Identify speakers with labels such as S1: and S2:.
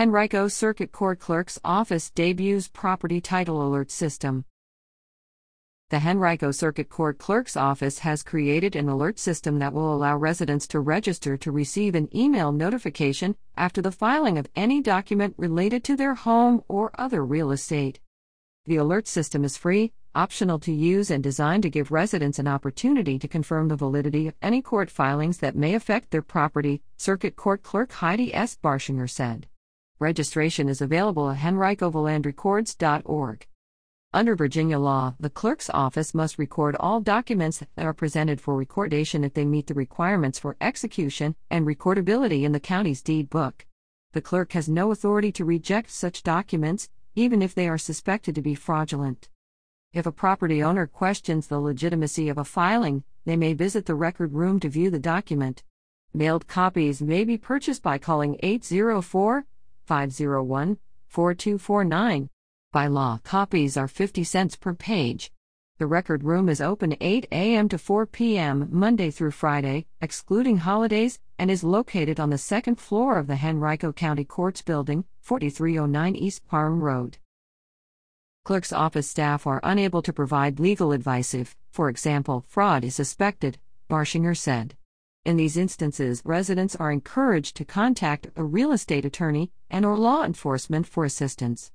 S1: Henrico Circuit Court Clerk's Office debuts Property Title Alert System. The Henrico Circuit Court Clerk's Office has created an alert system that will allow residents to register to receive an email notification after the filing of any document related to their home or other real estate. The alert system is free, optional to use, and designed to give residents an opportunity to confirm the validity of any court filings that may affect their property, Circuit Court Clerk Heidi S. Barshinger said. Registration is available at henricovalandrecords.org. Under Virginia law, the clerk's office must record all documents that are presented for recordation if they meet the requirements for execution and recordability in the county's deed book. The clerk has no authority to reject such documents, even if they are suspected to be fraudulent. If a property owner questions the legitimacy of a filing, they may visit the record room to view the document. Mailed copies may be purchased by calling 804 501 4249. By law, copies are 50 cents per page. The record room is open 8 a.m. to 4 p.m. Monday through Friday, excluding holidays, and is located on the second floor of the Henrico County Courts Building, 4309 East Parham Road. Clerk's office staff are unable to provide legal advice if, for example, fraud is suspected, Barshinger said. In these instances, residents are encouraged to contact a real estate attorney and or law enforcement for assistance.